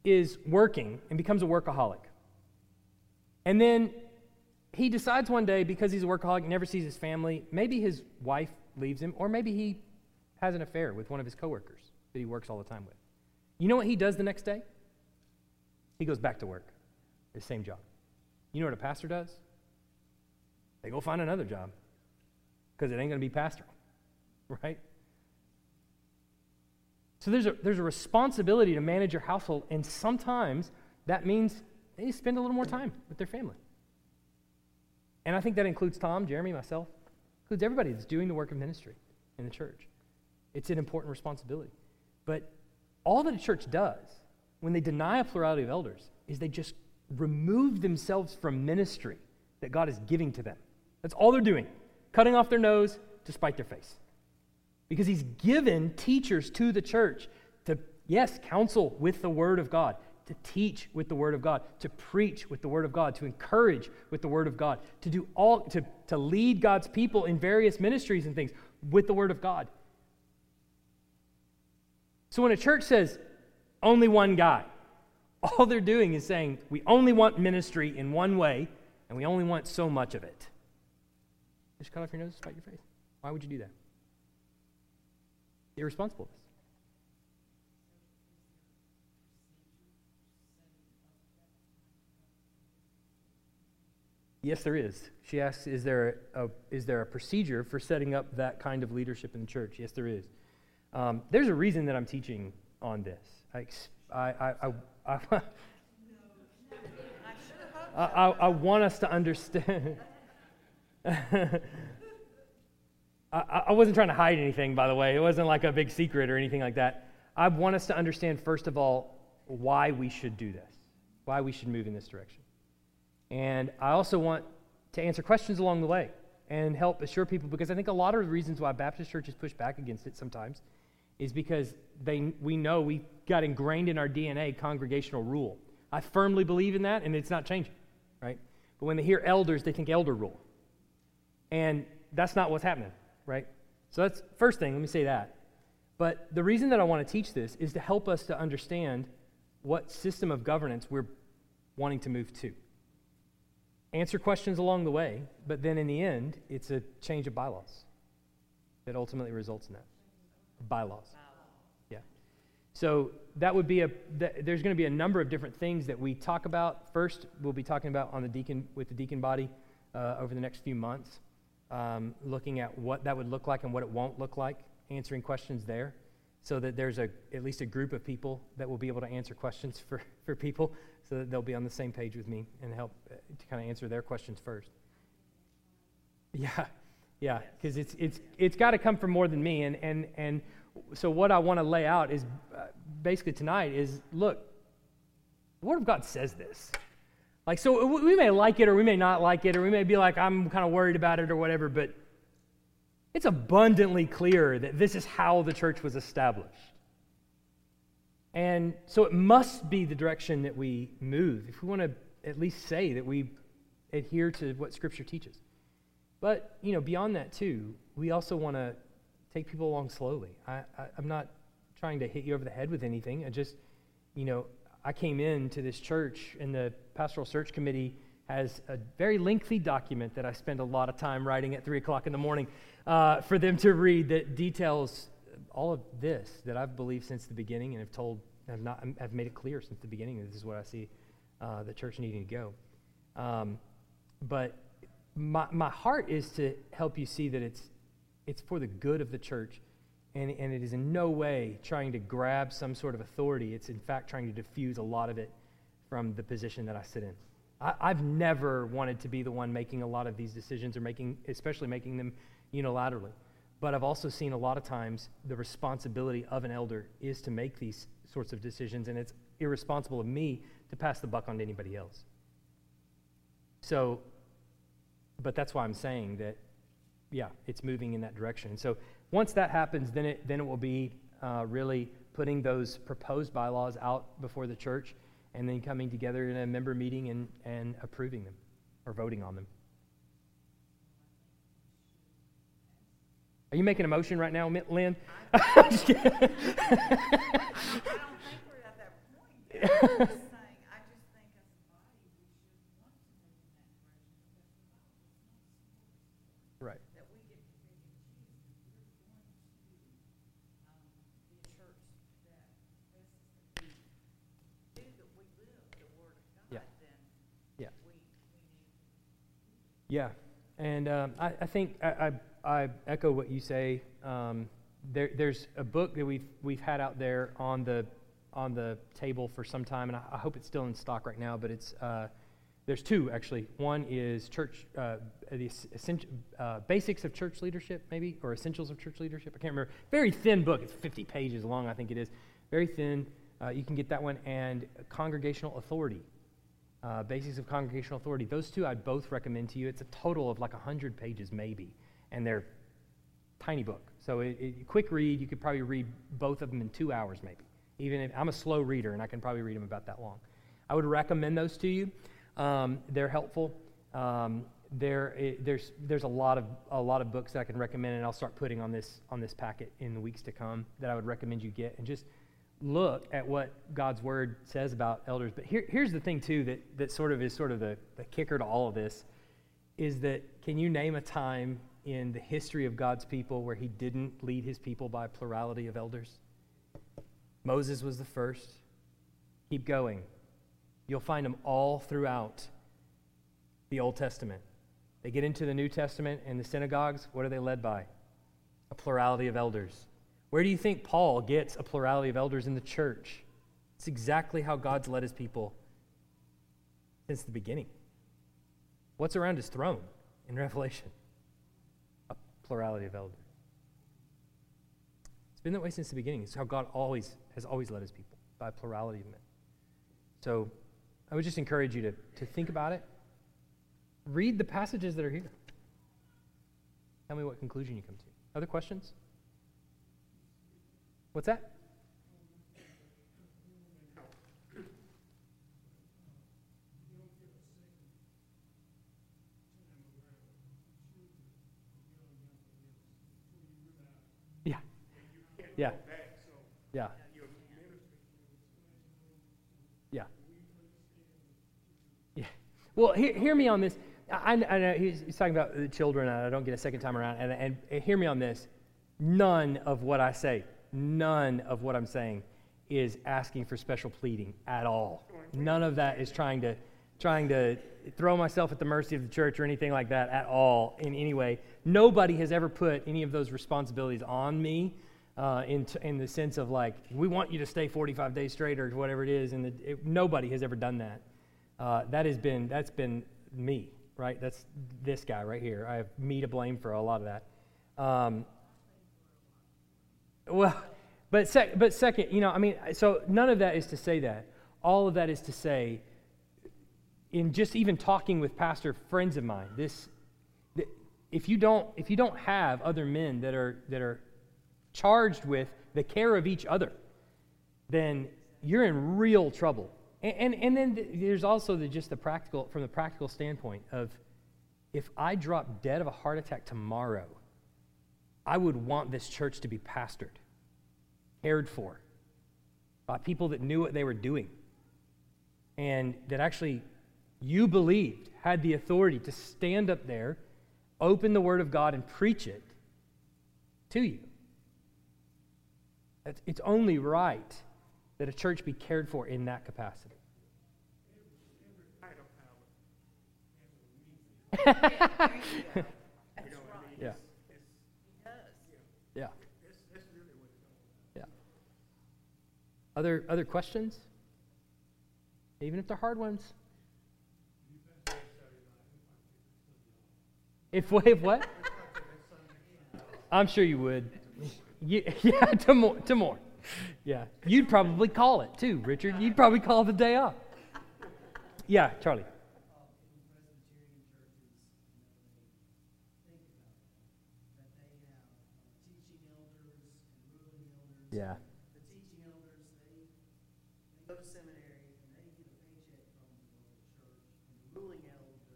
A: is working and becomes a workaholic, and then he decides one day, because he's a workaholic, never sees his family, maybe his wife leaves him, or maybe he has an affair with one of his coworkers that he works all the time with. You know what he does the next day? He goes back to work, the same job. You know what a pastor does? They go find another job because it ain't going to be pastoral, right? So there's a, there's a responsibility to manage your household, and sometimes that means they spend a little more time with their family. And I think that includes Tom, Jeremy, myself, includes everybody that's doing the work of ministry in the church. It's an important responsibility. But all that a church does when they deny a plurality of elders is they just remove themselves from ministry that God is giving to them. That's all they're doing, cutting off their nose to spite their face. Because He's given teachers to the church to, yes, counsel with the Word of God, to teach with the Word of God, to preach with the Word of God, to encourage with the Word of God, to do all, to, to lead God's people in various ministries and things with the Word of God. So when a church says only one guy, all they're doing is saying we only want ministry in one way and we only want so much of it. Just cut off your nose, spite your face. Why would you do that? Irresponsible. Yes, there is. She asks, is there a, is there a procedure for setting up that kind of leadership in the church? Yes, there is. Um, there's a reason that I'm teaching on this. I, I, I, I, I, I want us to understand. I, I wasn't trying to hide anything, by the way. It wasn't like a big secret or anything like that. I want us to understand, first of all, why we should do this, why we should move in this direction. And I also want to answer questions along the way and help assure people because I think a lot of the reasons why Baptist churches push back against it sometimes is because they, we know we got ingrained in our DNA congregational rule. I firmly believe in that, and it's not changing, right? But when they hear elders, they think elder rule. And that's not what's happening, right? So that's first thing, let me say that. But the reason that I want to teach this is to help us to understand what system of governance we're wanting to move to answer questions along the way, but then in the end, it's a change of bylaws that ultimately results in that. Bylaws. Yeah. So that would be a, there's going to be a number of different things that we talk about. First, we'll be talking about on the deacon, with the deacon body uh, over the next few months, um, looking at what that would look like and what it won't look like, answering questions there so that there's a, at least a group of people that will be able to answer questions for, for people so that they'll be on the same page with me and help uh, to kind of answer their questions first. Yeah, yeah, because it's, it's, it's got to come from more than me. And, and, and so, what I want to lay out is uh, basically tonight is look, the Word of God says this. Like, so we may like it or we may not like it, or we may be like, I'm kind of worried about it or whatever, but it's abundantly clear that this is how the church was established. And so it must be the direction that we move if we want to at least say that we adhere to what Scripture teaches. But, you know, beyond that, too, we also want to take people along slowly. I, I, I'm not trying to hit you over the head with anything. I just, you know, I came into this church, and the pastoral search committee has a very lengthy document that I spend a lot of time writing at 3 o'clock in the morning uh, for them to read that details all of this that I've believed since the beginning and have told, have, not, have made it clear since the beginning. that This is what I see uh, the church needing to go. Um, but my, my heart is to help you see that it's, it's for the good of the church. And, and it is in no way trying to grab some sort of authority. It's in fact trying to diffuse a lot of it from the position that I sit in. I, I've never wanted to be the one making a lot of these decisions or making, especially making them unilaterally. But I've also seen a lot of times the responsibility of an elder is to make these sorts of decisions, and it's irresponsible of me to pass the buck on to anybody else. So, but that's why I'm saying that, yeah, it's moving in that direction. So once that happens, then it, then it will be uh, really putting those proposed bylaws out before the church and then coming together in a member meeting and, and approving them or voting on them. Are you making a motion right now, Lynn? Kidding. I don't think we're at that point. Right. Yeah. Yeah. Yeah. And um, I, I, think I, I, I, echo what you say. Um, there, there's a book that we've, we've had out there on the, on the table for some time, and I, I hope it's still in stock right now, but it's, uh, there's two actually. One is church, uh, the uh, basics of church leadership, maybe, or essentials of church leadership. I can't remember. Very thin book. It's 50 pages long, I think it is. Very thin. Uh, you can get that one. And congregational authority. Uh, basics of congregational authority. Those two I'd both recommend to you. It's a total of like 100 pages, maybe, and they're tiny book. So it, quick read. You could probably read both of them in two hours, maybe. Even if I'm a slow reader, and I can probably read them about that long. I would recommend those to you. Um, they're helpful. Um, there, it, there's, there's a lot of a lot of books that I can recommend, and I'll start putting on this on this packet in the weeks to come that I would recommend you get, and just look at what God's word says about elders. But here, here's the thing too that that sort of is sort of the, the kicker to all of this, is that can you name a time in the history of God's people where He didn't lead His people by plurality of elders? Moses was the first. Keep going. You'll find them all throughout the Old Testament. They get into the New Testament and the synagogues. What are they led by? A plurality of elders. Where do you think Paul gets a plurality of elders in the church? It's exactly how God's led his people since the beginning. What's around his throne in Revelation? A plurality of elders. It's been that way since the beginning. It's how God always has always led his people by a plurality of men. So I would just encourage you to, to think about it. Read the passages that are here. Tell me what conclusion you come to. Other questions? What's that? Yeah. Yeah. Yeah. Yeah. Yeah. Well, hear, hear me on this. I, I know he's, he's, talking about the children, and I don't get a second time around. And, and hear me on this. None of what I say, none of what I'm saying is asking for special pleading at all. None of that is trying to trying to throw myself at the mercy of the church or anything like that at all in any way. Nobody has ever put any of those responsibilities on me uh, in, t- in the sense of like, we want you to stay 45 days straight or whatever it is. And it, nobody has ever done that uh, that has been that's been me, right? That's this guy right here. I have me to blame for a lot of that. Um, well, but sec- but second, you know, I mean, so none of that is to say that. All of that is to say, in just even talking with pastor friends of mine, this, if you don't if you don't have other men that are that are charged with the care of each other, then you're in real trouble and, and, and then there's also the, just the practical, from the practical standpoint of if I drop dead of a heart attack tomorrow, I would want this church to be pastored, cared for by people that knew what they were doing and that actually you believed had the authority to stand up there, open the Word of God, and preach it to you. It's only right that a church be cared for in that capacity. yeah. Yeah. Yeah. Other other questions? Even if they're hard ones. If, if what? I'm sure you would. Yeah, yeah to more, to more. Yeah, you'd probably call it too, Richard. You'd probably call the day off. Yeah, Charlie. Yeah. The teaching elders, they, they go to seminary and they get a paycheck from the local church. And the ruling elders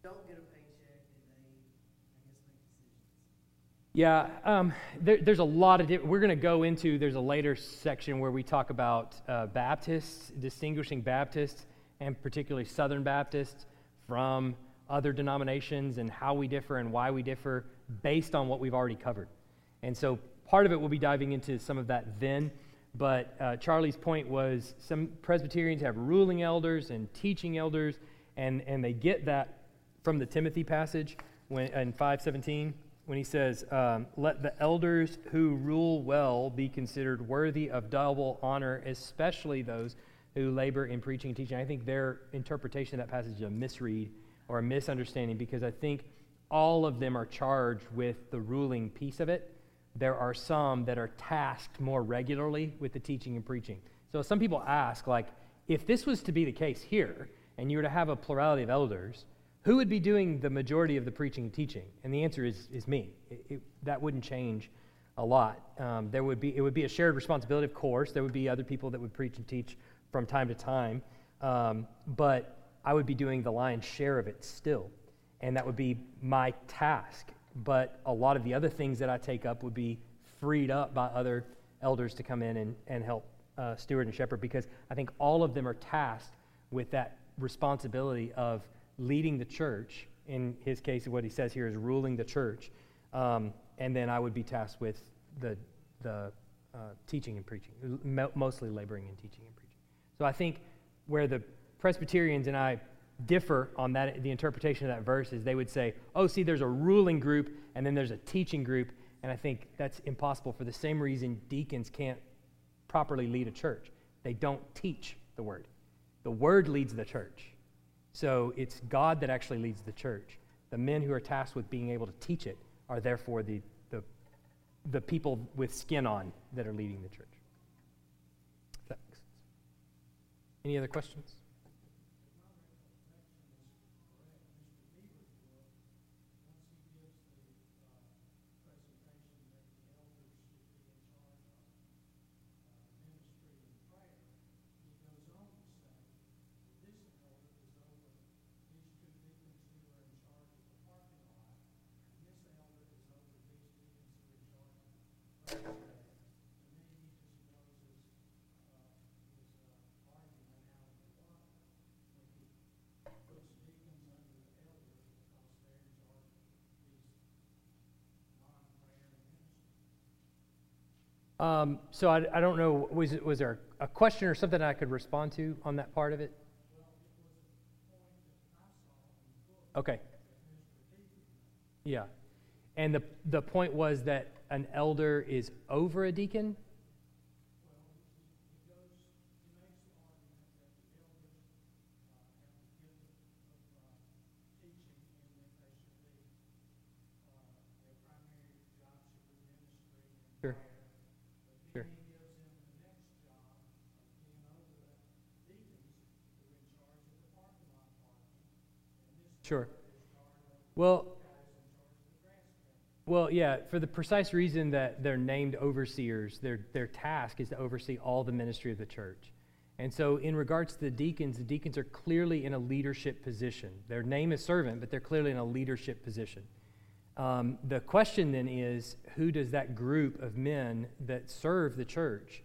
A: don't get a paycheck and they, I guess, make decisions. Yeah, um, there, there's a lot of different. We're going to go into, there's a later section where we talk about uh, Baptists, distinguishing Baptists, and particularly Southern Baptists from other denominations and how we differ and why we differ based on what we've already covered. And so Part of it we'll be diving into some of that then. But uh, Charlie's point was some Presbyterians have ruling elders and teaching elders, and, and they get that from the Timothy passage when, in 517 when he says, um, Let the elders who rule well be considered worthy of double honor, especially those who labor in preaching and teaching. I think their interpretation of that passage is a misread or a misunderstanding because I think all of them are charged with the ruling piece of it. There are some that are tasked more regularly with the teaching and preaching. So some people ask, like, if this was to be the case here, and you were to have a plurality of elders, who would be doing the majority of the preaching and teaching? And the answer is, is me. It, it, that wouldn't change a lot. Um, there would be, it would be a shared responsibility, of course. There would be other people that would preach and teach from time to time. Um, but I would be doing the lion's share of it still. And that would be my task. But a lot of the other things that I take up would be freed up by other elders to come in and, and help uh, steward and shepherd because I think all of them are tasked with that responsibility of leading the church. In his case, what he says here is ruling the church. Um, and then I would be tasked with the, the uh, teaching and preaching, mostly laboring in teaching and preaching. So I think where the Presbyterians and I differ on that, the interpretation of that verse is they would say, oh, see, there's a ruling group and then there's a teaching group. And I think that's impossible for the same reason deacons can't properly lead a church. They don't teach the word, the word leads the church. So it's God that actually leads the church. The men who are tasked with being able to teach it are therefore the, the, the people with skin on that are leading the church. Thanks. Any other questions? Um, so I, I, don't know, was, was there a question or something I could respond to on that part of it? Okay. Yeah. And the, the point was that an elder is over a deacon? Sure. Sure. Sure. Well, well, yeah, for the precise reason that they're named overseers, their, their task is to oversee all the ministry of the church. And so, in regards to the deacons, the deacons are clearly in a leadership position. Their name is servant, but they're clearly in a leadership position. Um, the question then is who does that group of men that serve the church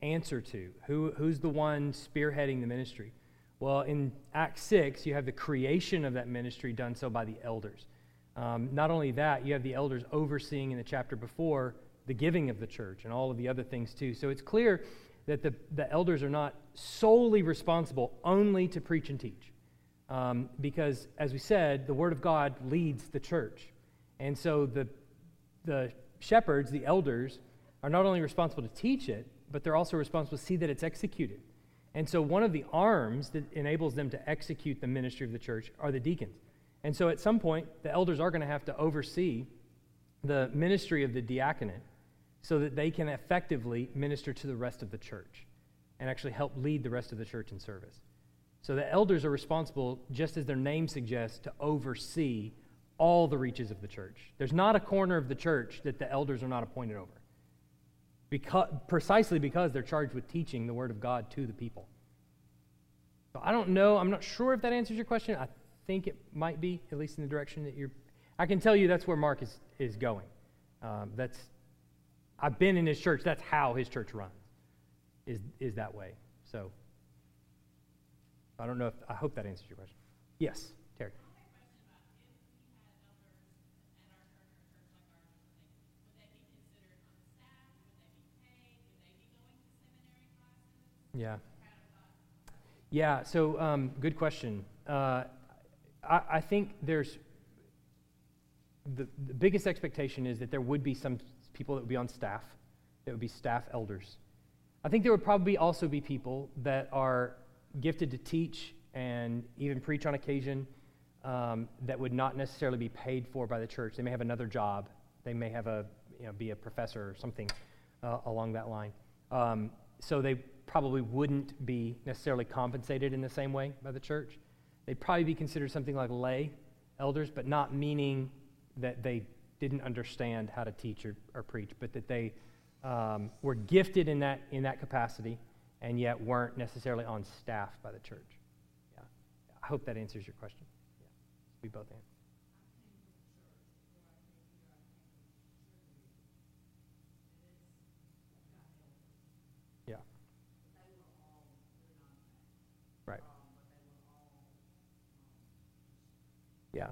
A: answer to? Who, who's the one spearheading the ministry? Well, in Acts 6, you have the creation of that ministry done so by the elders. Um, not only that, you have the elders overseeing in the chapter before the giving of the church and all of the other things too. So it's clear that the, the elders are not solely responsible only to preach and teach. Um, because, as we said, the Word of God leads the church. And so the, the shepherds, the elders, are not only responsible to teach it, but they're also responsible to see that it's executed. And so, one of the arms that enables them to execute the ministry of the church are the deacons. And so, at some point, the elders are going to have to oversee the ministry of the diaconate so that they can effectively minister to the rest of the church and actually help lead the rest of the church in service. So, the elders are responsible, just as their name suggests, to oversee all the reaches of the church. There's not a corner of the church that the elders are not appointed over because, precisely because they're charged with teaching the Word of God to the people. So I don't know. I'm not sure if that answers your question. I think it might be, at least in the direction that you're. I can tell you that's where Mark is, is going. Um, that's, I've been in his church. That's how his church runs, is, is that way. So I don't know if, I hope that answers your question. Yes. Terry. Yeah. Yeah, so um, good question. Uh, I, I think there's the, the biggest expectation is that there would be some people that would be on staff, that would be staff elders. I think there would probably also be people that are gifted to teach and even preach on occasion um, that would not necessarily be paid for by the church. They may have another job. They may have a you know, be a professor or something uh, along that line. Um, so they probably wouldn't be necessarily compensated in the same way by the church. They'd probably be considered something like lay elders, but not meaning that they didn't understand how to teach or, or preach, but that they um, were gifted in that, in that capacity and yet weren't necessarily on staff by the church. Yeah. I hope that answers your question. Yeah. We both answer. Yeah.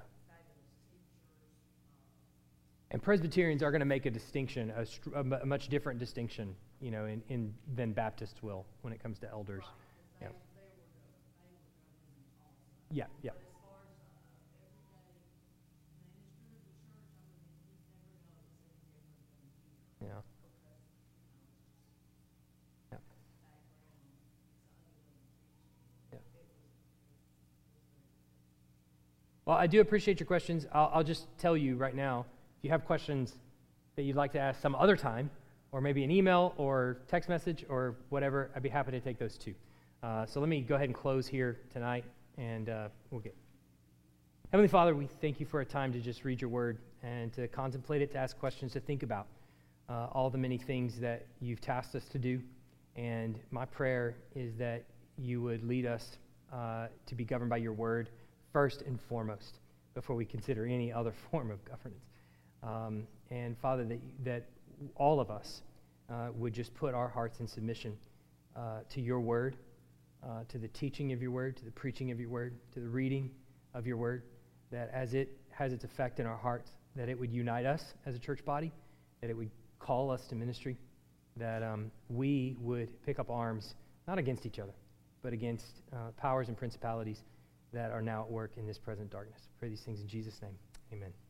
A: And Presbyterians are going to make a distinction, a, a, much different distinction, you know, in, in, than Baptists will when it comes to elders. Yeah. Yeah, yeah. Yeah. Well, I do appreciate your questions. I'll, I'll, just tell you right now you have questions that you'd like to ask some other time, or maybe an email or text message or whatever, I'd be happy to take those too. Uh, so let me go ahead and close here tonight, and uh, we'll get. Heavenly Father, we thank you for a time to just read your word and to contemplate it, to ask questions, to think about uh, all the many things that you've tasked us to do. And my prayer is that you would lead us uh, to be governed by your word first and foremost before we consider any other form of governance. Um, and Father, that, that all of us uh, would just put our hearts in submission uh, to your word, uh, to the teaching of your word, to the preaching of your word, to the reading of your word, that as it has its effect in our hearts, that it would unite us as a church body, that it would call us to ministry, that um, we would pick up arms, not against each other, but against uh, powers and principalities that are now at work in this present darkness. Pray these things in Jesus' name. Amen.